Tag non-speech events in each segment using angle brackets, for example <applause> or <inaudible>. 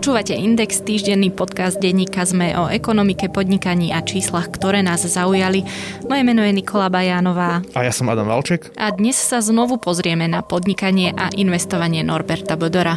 Počúvate Index, týždenný podcast denníka ZME o ekonomike, podnikaní a číslach, ktoré nás zaujali. Moje meno je Nikola Bajánová. A ja som Adam Valček. A dnes sa znovu pozrieme na podnikanie a investovanie Norberta Bodora.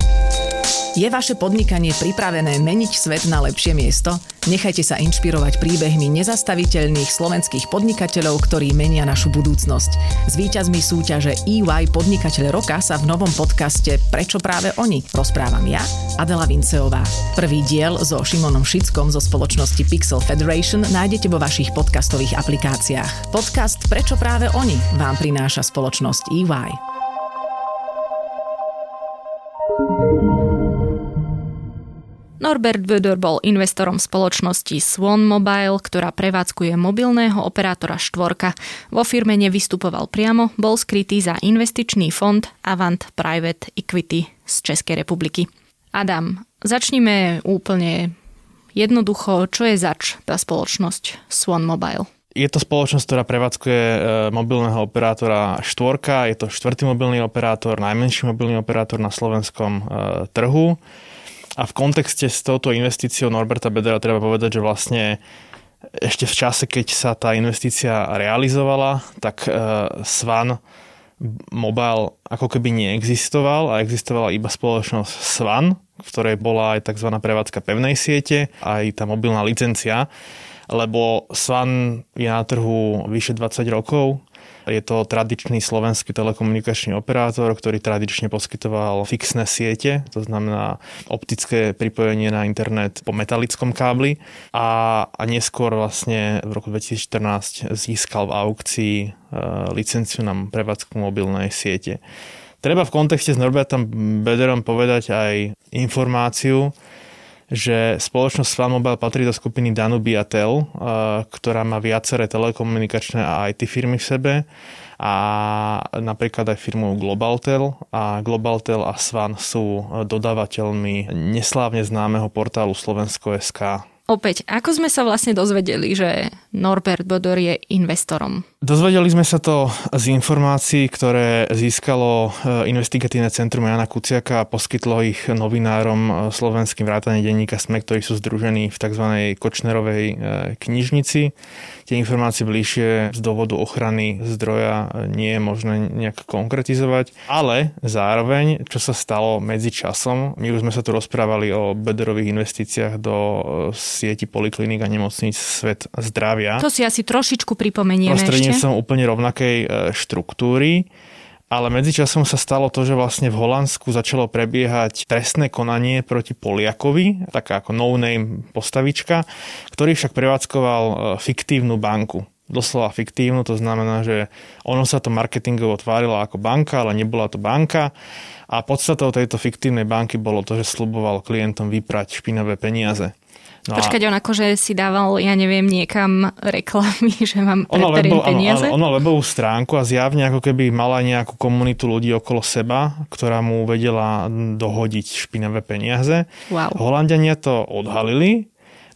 Je vaše podnikanie pripravené meniť svet na lepšie miesto? Nechajte sa inšpirovať príbehmi nezastaviteľných slovenských podnikateľov, ktorí menia našu budúcnosť. S víťazmi súťaže EY Podnikateľ roka sa v novom podcaste Prečo práve oni rozprávam ja, Adela Vinceová. Prvý diel so Šimonom Šickom zo spoločnosti Pixel Federation nájdete vo vašich podcastových aplikáciách. Podcast Prečo práve oni vám prináša spoločnosť EY. Norbert Böder bol investorom spoločnosti Swan Mobile, ktorá prevádzkuje mobilného operátora Štvorka. Vo firme nevystupoval priamo, bol skrytý za investičný fond Avant Private Equity z Českej republiky. Adam, začnime úplne jednoducho, čo je zač tá spoločnosť Swan Mobile? Je to spoločnosť, ktorá prevádzkuje e, mobilného operátora Štvorka. Je to štvrtý mobilný operátor, najmenší mobilný operátor na slovenskom e, trhu. A v kontexte s touto investíciou Norberta Bedera treba povedať, že vlastne ešte v čase, keď sa tá investícia realizovala, tak uh, Svan Mobile ako keby neexistoval a existovala iba spoločnosť Svan, v ktorej bola aj tzv. prevádzka pevnej siete, aj tá mobilná licencia, lebo Svan je na trhu vyše 20 rokov, je to tradičný slovenský telekomunikačný operátor, ktorý tradične poskytoval fixné siete, to znamená optické pripojenie na internet po metalickom kábli a, a neskôr vlastne v roku 2014 získal v aukcii e, licenciu na prevádzku mobilnej siete. Treba v kontexte s Norbertom Bederom povedať aj informáciu, že spoločnosť Swan Mobile patrí do skupiny Danubia Tel, eh, ktorá má viaceré telekomunikačné a IT firmy v sebe a napríklad aj firmu Globaltel a Globaltel a Swan sú dodávateľmi neslávne známeho portálu Slovensko.sk Opäť, ako sme sa vlastne dozvedeli, že Norbert Bodor je investorom? Dozvedeli sme sa to z informácií, ktoré získalo e, investigatívne centrum Jana Kuciaka a poskytlo ich novinárom e, slovenským vrátane denníka SME, ktorí sú združení v tzv. Kočnerovej e, knižnici. Tie informácie bližšie z dôvodu ochrany zdroja nie je možné nejak konkretizovať, ale zároveň, čo sa stalo medzi časom, my už sme sa tu rozprávali o bederových investíciách do sieti polikliník a nemocníc Svet zdravia. To si asi trošičku pripomenieme. Som úplne rovnakej e, štruktúry. Ale medzičasom sa stalo to, že vlastne v Holandsku začalo prebiehať trestné konanie proti Poliakovi, taká ako no-name postavička, ktorý však prevádzkoval e, fiktívnu banku doslova fiktívnu, to znamená, že ono sa to marketingovo tvárilo ako banka, ale nebola to banka a podstatou tejto fiktívnej banky bolo to, že sluboval klientom vyprať špinavé peniaze. No Počkať, on akože si dával, ja neviem, niekam reklamy, <laughs> že mám preteriem lebo, peniaze? Ono, ono webovú stránku a zjavne ako keby mala nejakú komunitu ľudí okolo seba, ktorá mu vedela dohodiť špinavé peniaze. Wow. Holandiania to odhalili,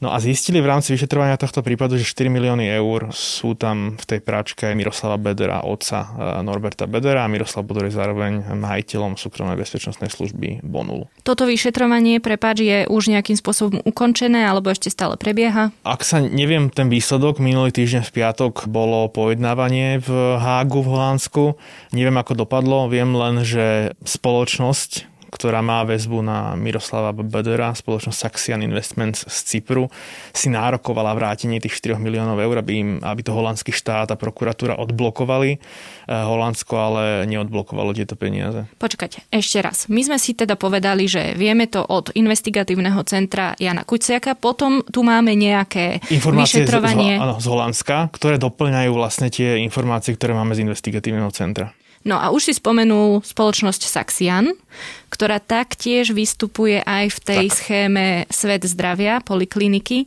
No a zistili v rámci vyšetrovania tohto prípadu, že 4 milióny eur sú tam v tej práčke Miroslava Bedera, otca e, Norberta Bedera a Miroslav Bodor je zároveň majiteľom súkromnej bezpečnostnej služby Bonul. Toto vyšetrovanie, prepáč, je už nejakým spôsobom ukončené alebo ešte stále prebieha? Ak sa neviem ten výsledok, minulý týždeň v piatok bolo pojednávanie v Hágu v Holandsku. Neviem, ako dopadlo, viem len, že spoločnosť, ktorá má väzbu na Miroslava Bedera, spoločnosť Saxian Investments z Cypru, si nárokovala vrátenie tých 4 miliónov eur, aby, im, aby to holandský štát a prokuratúra odblokovali. Eh, Holandsko ale neodblokovalo tieto peniaze. Počkať, ešte raz. My sme si teda povedali, že vieme to od investigatívneho centra Jana Kuciaka, potom tu máme nejaké informácie vyšetrovanie. Z, z, áno, z Holandska, ktoré doplňajú vlastne tie informácie, ktoré máme z investigatívneho centra. No a už si spomenul spoločnosť Saxian, ktorá taktiež vystupuje aj v tej tak. schéme Svet zdravia, polikliniky.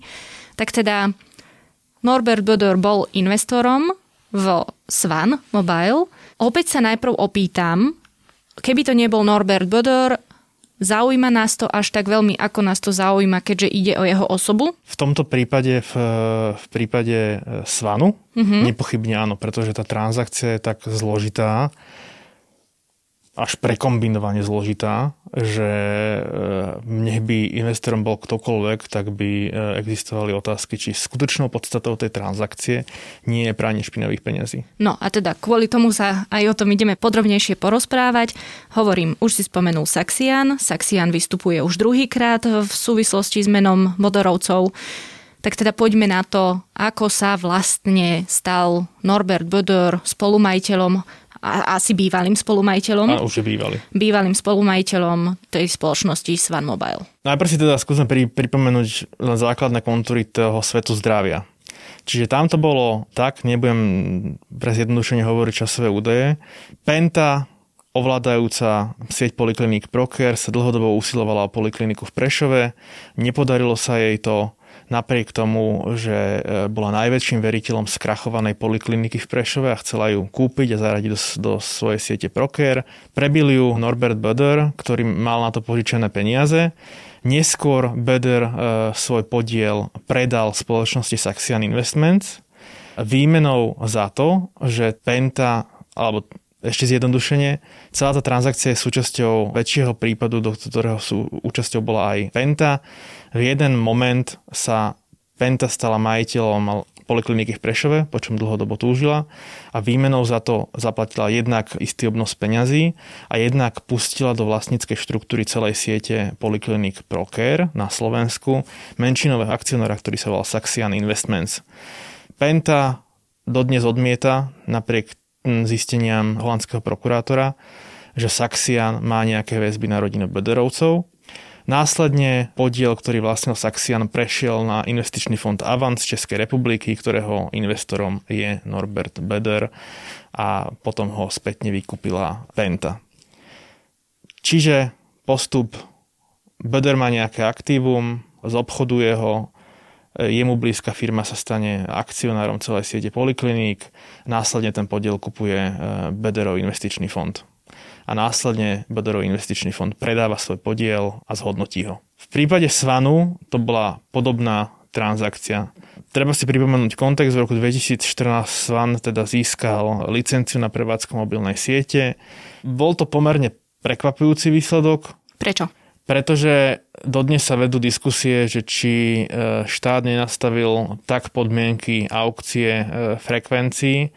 Tak teda Norbert Bodor bol investorom vo Svan Mobile. Opäť sa najprv opýtam, keby to nebol Norbert Bodor, Zaujíma nás to až tak veľmi, ako nás to zaujíma, keďže ide o jeho osobu? V tomto prípade, v, v prípade e, Svanu, mm-hmm. nepochybne áno, pretože tá transakcia je tak zložitá, až prekombinovane zložitá, že e, nech by investorom bol ktokoľvek, tak by e, existovali otázky, či skutočnou podstatou tej transakcie nie je pranie špinavých peniazí. No a teda kvôli tomu sa aj o tom ideme podrobnejšie porozprávať. Hovorím, už si spomenul Saxian. Saxian vystupuje už druhýkrát v súvislosti s menom Vodorovcov. Tak teda poďme na to, ako sa vlastne stal Norbert Böder spolumajiteľom a, asi bývalým spolumajiteľom. A už je bývalý. Bývalým spolumajiteľom tej spoločnosti Svan Mobile. Najprv si teda skúsme pri, pripomenúť len základné kontúry toho svetu zdravia. Čiže tam to bolo tak, nebudem pre zjednodušenie hovoriť časové údaje. Penta, ovládajúca sieť polikliník Proker, sa dlhodobo usilovala o polikliniku v Prešove. Nepodarilo sa jej to napriek tomu, že e, bola najväčším veriteľom skrachovanej polikliniky v Prešove a chcela ju kúpiť a zaradiť do, do svojej siete Proker. Prebil ju Norbert Böder, ktorý mal na to požičené peniaze. Neskôr Böder e, svoj podiel predal spoločnosti Saxian Investments výmenou za to, že Penta alebo ešte zjednodušenie, celá tá transakcia je súčasťou väčšieho prípadu, do ktorého sú účasťou bola aj Penta. V jeden moment sa Penta stala majiteľom polikliniky v Prešove, po čom dlhodobo túžila a výmenou za to zaplatila jednak istý obnos peňazí a jednak pustila do vlastníckej štruktúry celej siete poliklinik Procare na Slovensku menšinového akcionára, ktorý sa volal Saxian Investments. Penta dodnes odmieta, napriek zisteniam holandského prokurátora, že Saxian má nejaké väzby na rodinu Bederovcov. Následne podiel, ktorý vlastnil Saxian, prešiel na investičný fond Avans Českej republiky, ktorého investorom je Norbert Beder a potom ho spätne vykúpila Penta. Čiže postup Beder má nejaké aktívum, zobchoduje ho, jemu blízka firma sa stane akcionárom celej siete polikliník, následne ten podiel kupuje e, Bederov investičný fond a následne Bederov investičný fond predáva svoj podiel a zhodnotí ho. V prípade Svanu to bola podobná transakcia. Treba si pripomenúť kontext, v roku 2014 Svan teda získal licenciu na prevádzku mobilnej siete. Bol to pomerne prekvapujúci výsledok. Prečo? pretože dodnes sa vedú diskusie, že či e, štát nenastavil tak podmienky aukcie e, frekvencií,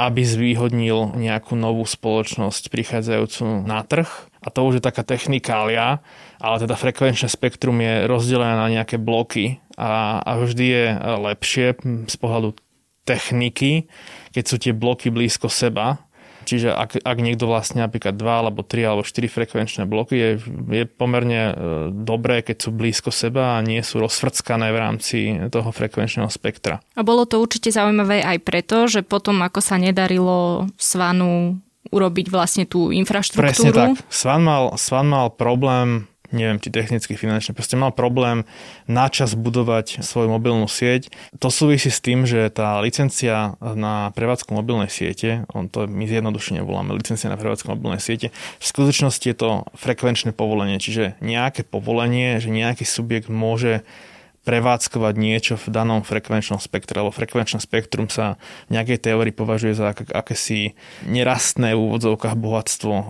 aby zvýhodnil nejakú novú spoločnosť prichádzajúcu na trh. A to už je taká technikália, ale teda frekvenčné spektrum je rozdelené na nejaké bloky a, a vždy je lepšie z pohľadu techniky, keď sú tie bloky blízko seba, Čiže ak, ak niekto vlastne napríklad 2 alebo 3 alebo 4 frekvenčné bloky, je, je pomerne e, dobré, keď sú blízko seba a nie sú rozfrckané v rámci toho frekvenčného spektra. A bolo to určite zaujímavé aj preto, že potom ako sa nedarilo Svanu urobiť vlastne tú infraštruktúru. Presne tak. Svan mal, Svan mal problém neviem, či technicky, finančne, proste mal problém načas budovať svoju mobilnú sieť. To súvisí s tým, že tá licencia na prevádzku mobilnej siete, on to my zjednodušene voláme licencia na prevádzku mobilnej siete, v skutočnosti je to frekvenčné povolenie, čiže nejaké povolenie, že nejaký subjekt môže prevádzkovať niečo v danom frekvenčnom spektre, lebo frekvenčné spektrum sa v nejakej teórii považuje za akési nerastné v úvodzovkách bohatstvo e,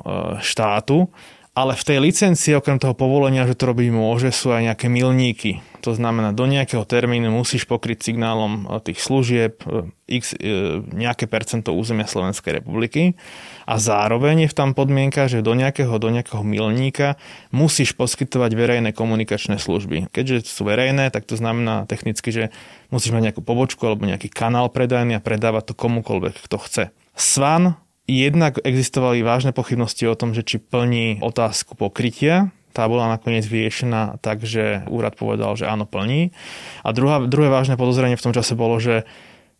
štátu ale v tej licencii okrem toho povolenia, že to robiť môže, sú aj nejaké milníky. To znamená, do nejakého termínu musíš pokryť signálom eh, tých služieb eh, x, eh, nejaké percento územia Slovenskej republiky a zároveň je tam podmienka, že do nejakého, do nejakého milníka musíš poskytovať verejné komunikačné služby. Keďže sú verejné, tak to znamená technicky, že musíš mať nejakú pobočku alebo nejaký kanál predajný a predávať to komukoľvek, kto chce. Svan Jednak existovali vážne pochybnosti o tom, že či plní otázku pokrytia, tá bola nakoniec vyriešená tak, že úrad povedal, že áno, plní. A druhá, druhé vážne podozrenie v tom čase bolo, že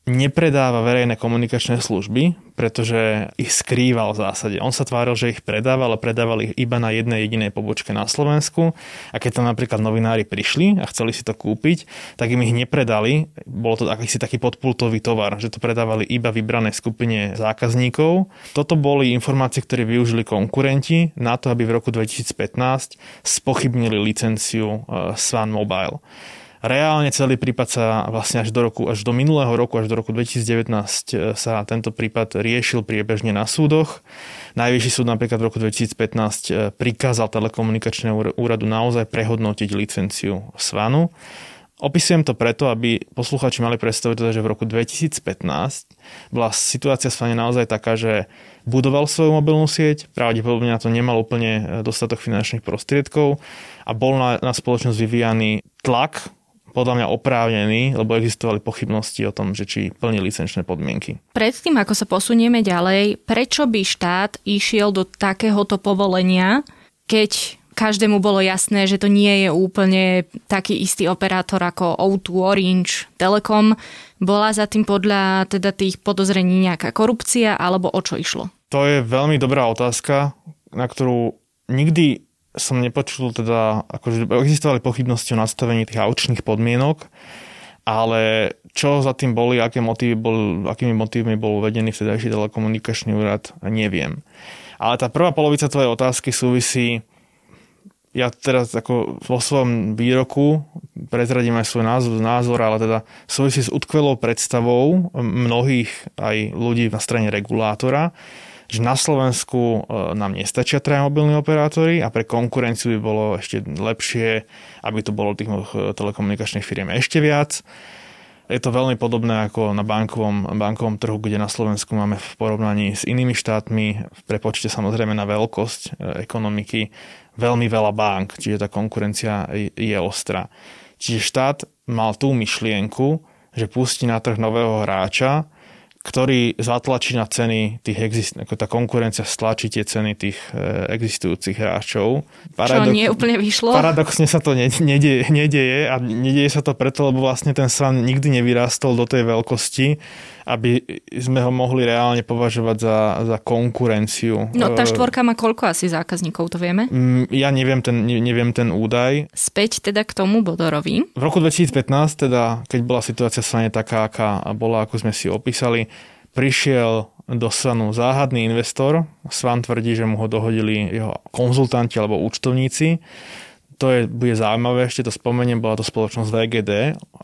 nepredáva verejné komunikačné služby, pretože ich skrýval v zásade. On sa tváril, že ich predával, ale predával ich iba na jednej jedinej pobočke na Slovensku a keď tam napríklad novinári prišli a chceli si to kúpiť, tak im ich nepredali. Bolo to akýsi taký podpultový tovar, že to predávali iba vybranej skupine zákazníkov. Toto boli informácie, ktoré využili konkurenti na to, aby v roku 2015 spochybnili licenciu eh, Swan Mobile. Reálne celý prípad sa vlastne až do roku, až do minulého roku, až do roku 2019 e, sa tento prípad riešil priebežne na súdoch. Najvyšší súd napríklad v roku 2015 e, prikázal telekomunikačnému úradu naozaj prehodnotiť licenciu Svanu. Opisujem to preto, aby posluchači mali predstavu, teda, že v roku 2015 bola situácia s Svane naozaj taká, že budoval svoju mobilnú sieť, pravdepodobne na to nemal úplne e, dostatok finančných prostriedkov a bol na, na spoločnosť vyvíjaný tlak podľa mňa oprávnený, lebo existovali pochybnosti o tom, že či plní licenčné podmienky. Predtým, ako sa posunieme ďalej, prečo by štát išiel do takéhoto povolenia, keď každému bolo jasné, že to nie je úplne taký istý operátor ako O2, Orange, Telekom. Bola za tým podľa teda tých podozrení nejaká korupcia alebo o čo išlo? To je veľmi dobrá otázka, na ktorú nikdy som nepočul teda, akože existovali pochybnosti o nastavení tých aučných podmienok, ale čo za tým boli, aké motívy bol, akými motívmi bol uvedený vtedajší telekomunikačný úrad, neviem. Ale tá prvá polovica tvojej otázky súvisí, ja teraz ako vo svojom výroku prezradím aj svoj názor, názor, ale teda súvisí s utkvelou predstavou mnohých aj ľudí na strane regulátora, že na Slovensku e, nám nestačia traja mobilní operátori a pre konkurenciu by bolo ešte lepšie, aby to bolo tých e, telekomunikačných firiem ešte viac. Je to veľmi podobné ako na bankovom, bankovom trhu, kde na Slovensku máme v porovnaní s inými štátmi v prepočte samozrejme na veľkosť e, ekonomiky veľmi veľa bank, čiže tá konkurencia je ostrá. Čiže štát mal tú myšlienku, že pustí na trh nového hráča, ktorý zatlačí na ceny tých exist- ako tá konkurencia stlačí tie ceny tých e, existujúcich hráčov. Paradok- Čo nie úplne vyšlo? Paradoxne sa to nedieje, nedieje a nedieje sa to preto, lebo vlastne ten svan nikdy nevyrástol do tej veľkosti, aby sme ho mohli reálne považovať za, za konkurenciu. No tá štvorka má koľko asi zákazníkov, to vieme? Mm, ja neviem ten, neviem ten údaj. Späť teda k tomu Bodorovi. V roku 2015, teda, keď bola situácia sa taká, aká bola, ako sme si opísali, prišiel do Svanu záhadný investor. Svan tvrdí, že mu ho dohodili jeho konzultanti alebo účtovníci to je, bude zaujímavé, ešte to spomeniem, bola to spoločnosť VGD.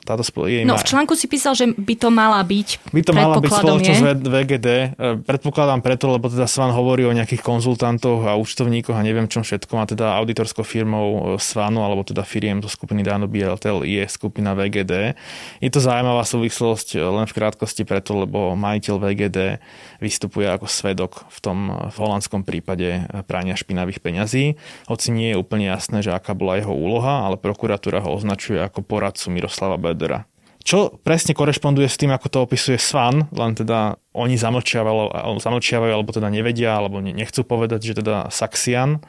Táto spolo- jej no v článku si písal, že by to mala byť By to mala byť spoločnosť je? VGD. E, predpokladám preto, lebo teda Svan hovorí o nejakých konzultantoch a účtovníkoch a neviem čom všetko. A teda auditorskou firmou e, Svanu, alebo teda firiem zo skupiny Dano BLTL je skupina VGD. Je to zaujímavá súvislosť e, len v krátkosti preto, lebo majiteľ VGD vystupuje ako svedok v tom v holandskom prípade prania špinavých peňazí. Hoci nie je úplne jasné, že aká bola jeho úloha, ale prokuratúra ho označuje ako poradcu Miroslava Bedera. Čo presne korešponduje s tým, ako to opisuje Svan, len teda oni zamlčiavajú, alebo teda nevedia, alebo nechcú povedať, že teda Saxian,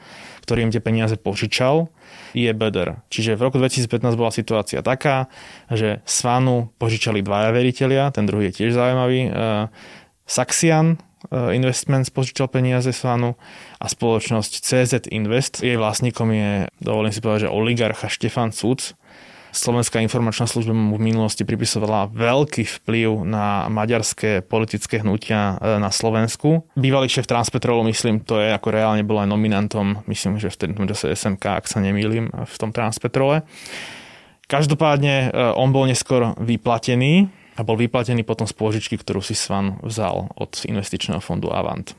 ktorý im tie peniaze požičal, je Beder. Čiže v roku 2015 bola situácia taká, že Svanu požičali dvaja veriteľia, ten druhý je tiež zaujímavý, uh, Saxian, Investments požičal peniaze Svanu a spoločnosť CZ Invest. Jej vlastníkom je, dovolím si povedať, že oligarcha Štefan Cuc. Slovenská informačná služba mu v minulosti pripisovala veľký vplyv na maďarské politické hnutia e, na Slovensku. Bývalý šéf Transpetrolu, myslím, to je ako reálne bol aj nominantom, myslím, že v tom čase SMK, ak sa nemýlim, v tom Transpetrole. Každopádne on bol neskôr vyplatený a bol vyplatený potom z pôžičky, ktorú si Svan vzal od investičného fondu Avant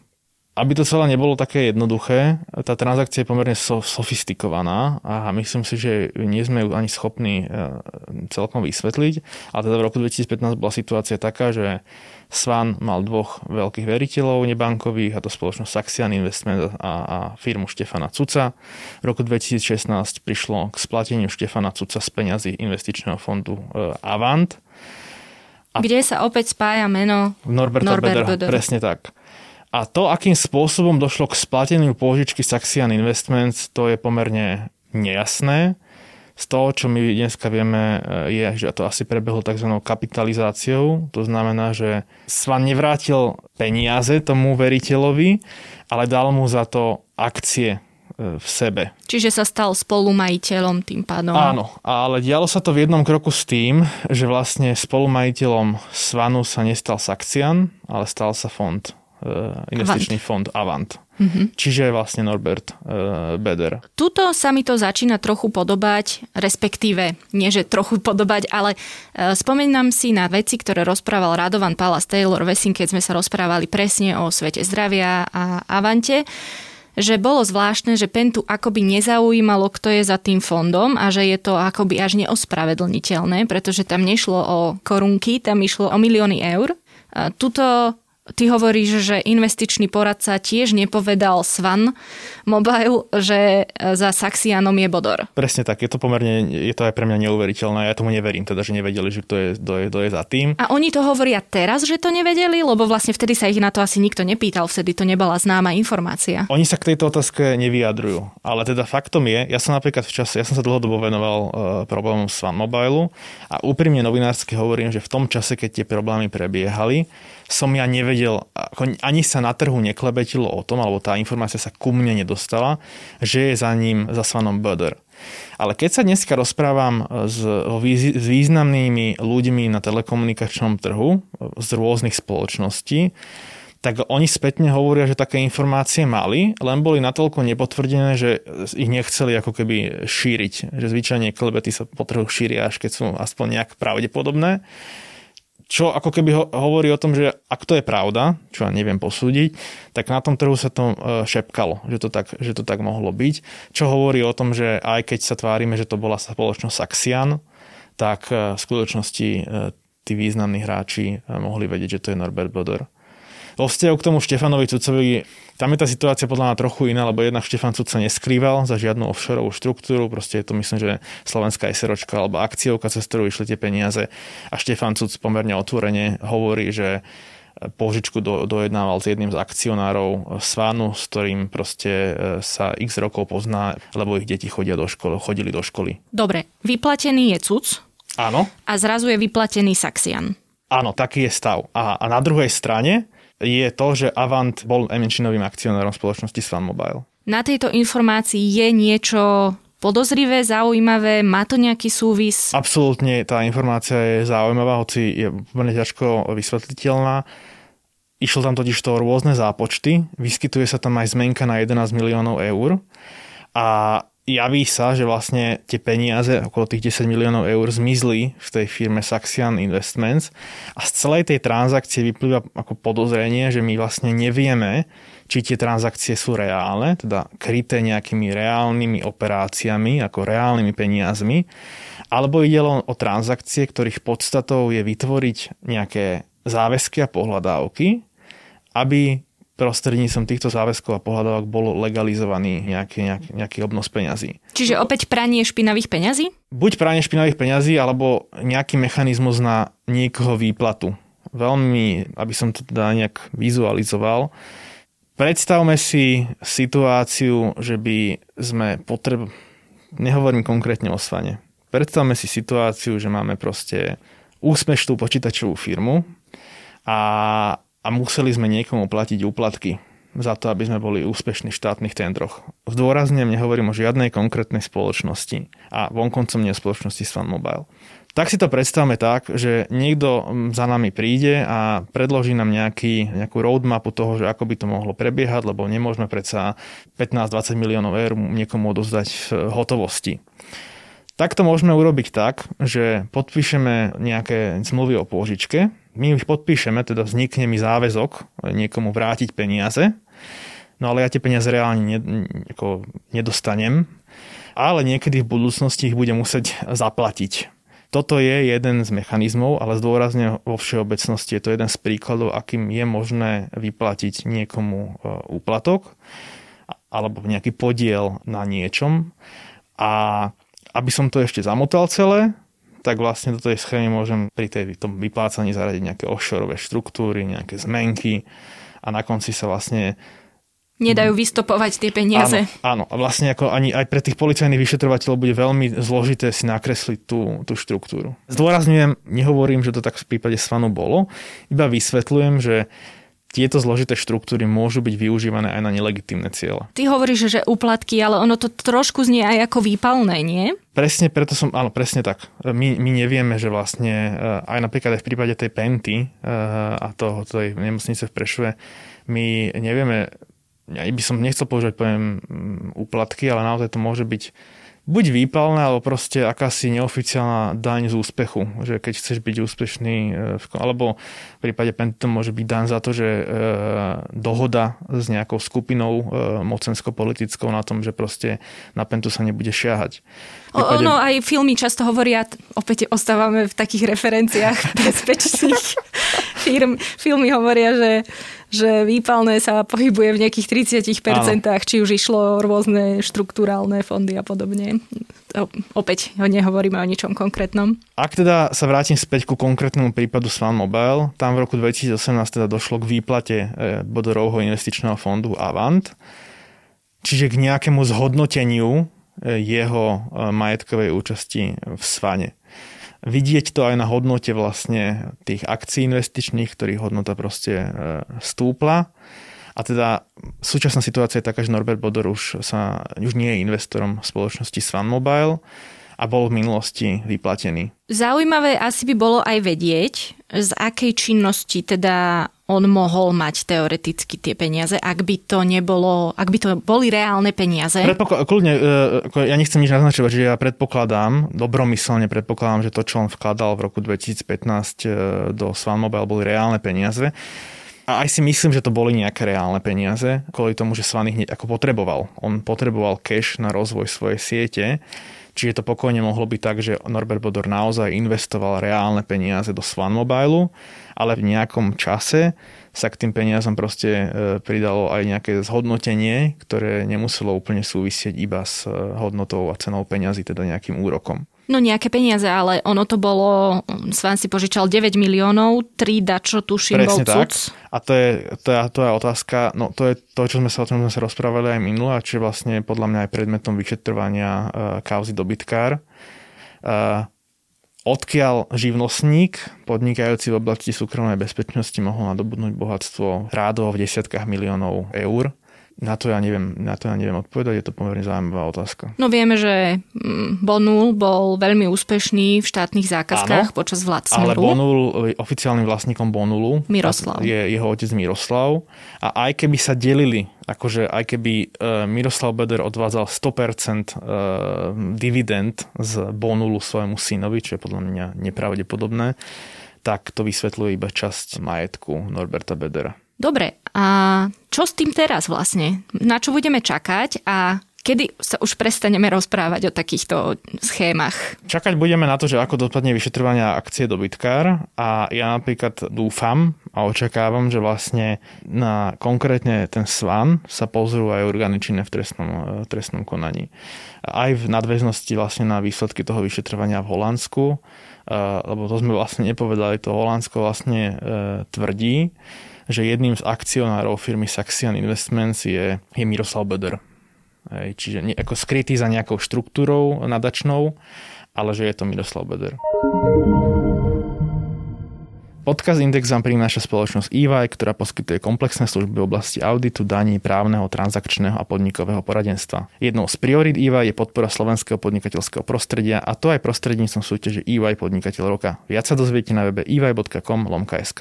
aby to celé nebolo také jednoduché, tá transakcia je pomerne so, sofistikovaná a myslím si, že nie sme ju ani schopní e, celkom vysvetliť. A teda v roku 2015 bola situácia taká, že Svan mal dvoch veľkých veriteľov nebankových, a to spoločnosť Saxian Investment a, a firmu Štefana Cuca. V roku 2016 prišlo k splateniu Štefana Cuca z peňazí investičného fondu e, Avant. A Kde sa opäť spája meno Norberta Norbert Bedera. Presne tak. A to, akým spôsobom došlo k splateniu pôžičky Saxian Investments, to je pomerne nejasné. Z toho, čo my dneska vieme, je, že to asi prebehlo tzv. kapitalizáciou. To znamená, že Svan nevrátil peniaze tomu veriteľovi, ale dal mu za to akcie v sebe. Čiže sa stal spolumajiteľom tým pádom. Áno, ale dialo sa to v jednom kroku s tým, že vlastne spolumajiteľom Svanu sa nestal Saxian, ale stal sa fond, e, investičný Avant. fond Avant. Mm-hmm. Čiže vlastne Norbert uh, Beder. Tuto sa mi to začína trochu podobať, respektíve, nie že trochu podobať, ale uh, spomínam si na veci, ktoré rozprával Radovan Palas Taylor Vesin, keď sme sa rozprávali presne o svete zdravia a Avante. Že bolo zvláštne, že Pentu akoby nezaujímalo, kto je za tým fondom a že je to akoby až neospravedlniteľné, pretože tam nešlo o korunky, tam išlo o milióny eur. Tuto Ty hovoríš, že investičný poradca tiež nepovedal Svan Mobile, že za Saxianom je Bodor. Presne tak, je to pomerne, je to aj pre mňa neuveriteľné. Ja tomu neverím, teda, že nevedeli, že kto je, kto je, kto je za tým. A oni to hovoria teraz, že to nevedeli, lebo vlastne vtedy sa ich na to asi nikto nepýtal, vtedy to nebola známa informácia. Oni sa k tejto otázke nevyjadrujú, ale teda faktom je, ja som napríklad v čase, ja som sa dlhodobo venoval uh, problémom Svan Mobile a úprimne novinársky hovorím, že v tom čase, keď tie problémy prebiehali, som ja nevedel, ako ani sa na trhu neklebetilo o tom, alebo tá informácia sa ku mne nedostala, že je za ním zasvanom Böder. Ale keď sa dneska rozprávam s významnými ľuďmi na telekomunikačnom trhu z rôznych spoločností, tak oni spätne hovoria, že také informácie mali, len boli natoľko nepotvrdené, že ich nechceli ako keby šíriť. Že zvyčajne klebety sa po trhu šíria, až keď sú aspoň nejak pravdepodobné čo ako keby ho, hovorí o tom, že ak to je pravda, čo ja neviem posúdiť, tak na tom trhu sa to e, šepkalo, že to, tak, že to tak mohlo byť. Čo hovorí o tom, že aj keď sa tvárime, že to bola spoločnosť Saxian, tak e, v skutočnosti e, tí významní hráči mohli vedieť, že to je Norbert Boder. Vo vzťahu k tomu Štefanovi Cucovi, tam je tá situácia podľa mňa trochu iná, lebo jednak Štefan Cuc sa neskrýval za žiadnu offshoreovú štruktúru, proste je to myslím, že slovenská SROčka alebo akciovka, cez ktorú išli tie peniaze a Štefan Cuc pomerne otvorene hovorí, že požičku do, dojednával s jedným z akcionárov Svanu, s ktorým proste e, sa x rokov pozná, lebo ich deti chodia do školy, chodili do školy. Dobre, vyplatený je Cuc. Áno. A zrazu je vyplatený Saxian. Áno, taký je stav. A, a na druhej strane je to, že Avant bol menšinovým akcionárom spoločnosti Swan Mobile. Na tejto informácii je niečo podozrivé, zaujímavé, má to nejaký súvis? Absolútne, tá informácia je zaujímavá, hoci je veľmi ťažko vysvetliteľná. Išlo tam totiž to rôzne zápočty, vyskytuje sa tam aj zmenka na 11 miliónov eur a javí sa, že vlastne tie peniaze, okolo tých 10 miliónov eur, zmizli v tej firme Saxian Investments. A z celej tej transakcie vyplýva ako podozrenie, že my vlastne nevieme, či tie transakcie sú reálne, teda kryté nejakými reálnymi operáciami, ako reálnymi peniazmi, alebo ide len o transakcie, ktorých podstatou je vytvoriť nejaké záväzky a pohľadávky, aby prostredníctvom týchto záväzkov a pohľadávok bol legalizovaný nejaký, nejaký, nejaký obnos peňazí. Čiže opäť pranie špinavých peňazí? Buď pranie špinavých peňazí, alebo nejaký mechanizmus na niekoho výplatu. Veľmi, aby som to teda nejak vizualizoval, predstavme si situáciu, že by sme potreb... Nehovorím konkrétne o svane. Predstavme si situáciu, že máme proste úspešnú počítačovú firmu a a museli sme niekomu platiť úplatky za to, aby sme boli úspešní v štátnych tendroch. Zdôrazne nehovorím o žiadnej konkrétnej spoločnosti a vonkoncom nie spoločnosti Swan Mobile. Tak si to predstavme tak, že niekto za nami príde a predloží nám nejaký, nejakú roadmapu toho, že ako by to mohlo prebiehať, lebo nemôžeme predsa 15-20 miliónov eur niekomu odozdať v hotovosti. Tak to môžeme urobiť tak, že podpíšeme nejaké zmluvy o pôžičke, my ich podpíšeme, teda vznikne mi záväzok niekomu vrátiť peniaze, no ale ja tie peniaze reálne ne, nedostanem, ale niekedy v budúcnosti ich budem musieť zaplatiť. Toto je jeden z mechanizmov, ale zdôrazne vo všeobecnosti je to jeden z príkladov, akým je možné vyplatiť niekomu e, úplatok alebo nejaký podiel na niečom. A aby som to ešte zamotal celé, tak vlastne do tej schémy môžem pri tej, tom vyplácaní zaradiť nejaké offshore štruktúry, nejaké zmenky a na konci sa vlastne Nedajú vystopovať tie peniaze. Áno, áno. A vlastne ako ani aj pre tých policajných vyšetrovateľov bude veľmi zložité si nakresliť tú, tú štruktúru. Zdôrazňujem, nehovorím, že to tak v prípade Svanu bolo, iba vysvetľujem, že tieto zložité štruktúry môžu byť využívané aj na nelegitímne ciele. Ty hovoríš, že úplatky, ale ono to trošku znie aj ako výpalné, nie? Presne preto som, áno, presne tak. My, my nevieme, že vlastne eh, aj napríklad aj v prípade tej Penty eh, a toho, tej nemocnice v Prešove, my nevieme ja by som nechcel používať poviem mm, úplatky, ale naozaj to môže byť buď výpalné, alebo proste akási neoficiálna daň z úspechu. Že keď chceš byť úspešný, e, alebo v prípade Penty to môže byť daň za to, že e, dohoda s nejakou skupinou e, mocensko-politickou na tom, že proste na Pentu sa nebude šiahať. Prípade... Ono aj filmy často hovoria, opäť ostávame v takých referenciách <laughs> bezpečných <laughs> firm. Filmy hovoria, že že výpalné sa pohybuje v nejakých 30%, Áno. či už išlo rôzne štruktúrálne fondy a podobne. Opäť nehovoríme o ničom konkrétnom. Ak teda sa vrátim späť ku konkrétnemu prípadu Swan Mobile, tam v roku 2018 teda došlo k výplate e, Bodorovho investičného fondu Avant, čiže k nejakému zhodnoteniu e, jeho e, majetkovej účasti v Svane. Vidieť to aj na hodnote vlastne tých akcií investičných, ktorých hodnota proste e, stúpla. A teda súčasná situácia je taká, že Norbert Bodor už, sa, už nie je investorom spoločnosti Swan Mobile a bol v minulosti vyplatený. Zaujímavé asi by bolo aj vedieť, z akej činnosti teda on mohol mať teoreticky tie peniaze, ak by to nebolo, ak by to boli reálne peniaze? Predpokl- kľudne, e, ja nechcem nič naznačovať, že ja predpokladám, dobromyselne predpokladám, že to, čo on vkladal v roku 2015 e, do Svanmobile, boli reálne peniaze. A aj si myslím, že to boli nejaké reálne peniaze, kvôli tomu, že Svan ich hneď ako potreboval. On potreboval cash na rozvoj svojej siete Čiže to pokojne mohlo byť tak, že Norbert Bodor naozaj investoval reálne peniaze do Swan Mobile, ale v nejakom čase sa k tým peniazom proste e, pridalo aj nejaké zhodnotenie, ktoré nemuselo úplne súvisieť iba s e, hodnotou a cenou peňazí, teda nejakým úrokom. No nejaké peniaze, ale ono to bolo, Svan si požičal 9 miliónov, 3 dačo tuším Presne bol tak. A to je, to, je, to je otázka, no to je to, čo sme sa o tom sme sa rozprávali aj minule, a čo je vlastne podľa mňa aj predmetom vyšetrovania uh, kauzy dobytkár. Uh, odkiaľ živnostník, podnikajúci v oblasti súkromnej bezpečnosti, mohol nadobudnúť bohatstvo rádovo v desiatkách miliónov eur na to ja neviem, na to ja neviem odpovedať, je to pomerne zaujímavá otázka. No vieme, že mm, Bonul bol veľmi úspešný v štátnych zákazkách Áno, počas vlád Smeru. Ale Bonul, oficiálnym vlastníkom Bonulu Miroslav. je jeho otec Miroslav. A aj keby sa delili, akože aj keby e, Miroslav Beder odvádzal 100% e, dividend z Bonulu svojmu synovi, čo je podľa mňa nepravdepodobné, tak to vysvetľuje iba časť majetku Norberta Bedera. Dobre, a čo s tým teraz vlastne? Na čo budeme čakať a kedy sa už prestaneme rozprávať o takýchto schémach? Čakať budeme na to, že ako dopadne vyšetrovania akcie dobytkár a ja napríklad dúfam a očakávam, že vlastne na konkrétne ten svan sa pozrú aj orgány činné v trestnom, v trestnom konaní. Aj v nadväznosti vlastne na výsledky toho vyšetrovania v Holandsku, lebo to sme vlastne nepovedali, to Holandsko vlastne e, tvrdí, že jedným z akcionárov firmy Saxian Investments je, je Miroslav Böder. Hej, čiže nie, ako skrytý za nejakou štruktúrou nadačnou, ale že je to Miroslav Böder. Podcast Index vám prináša spoločnosť EY, ktorá poskytuje komplexné služby v oblasti auditu, daní, právneho, transakčného a podnikového poradenstva. Jednou z priorit EY je podpora slovenského podnikateľského prostredia a to aj prostredníctvom súťaže EY Podnikateľ roka. Viac sa dozviete na webe ey.com.sk.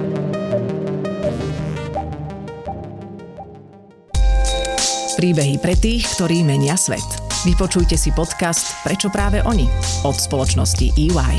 Príbehy pre tých, ktorí menia svet. Vypočujte si podcast Prečo práve oni od spoločnosti EY.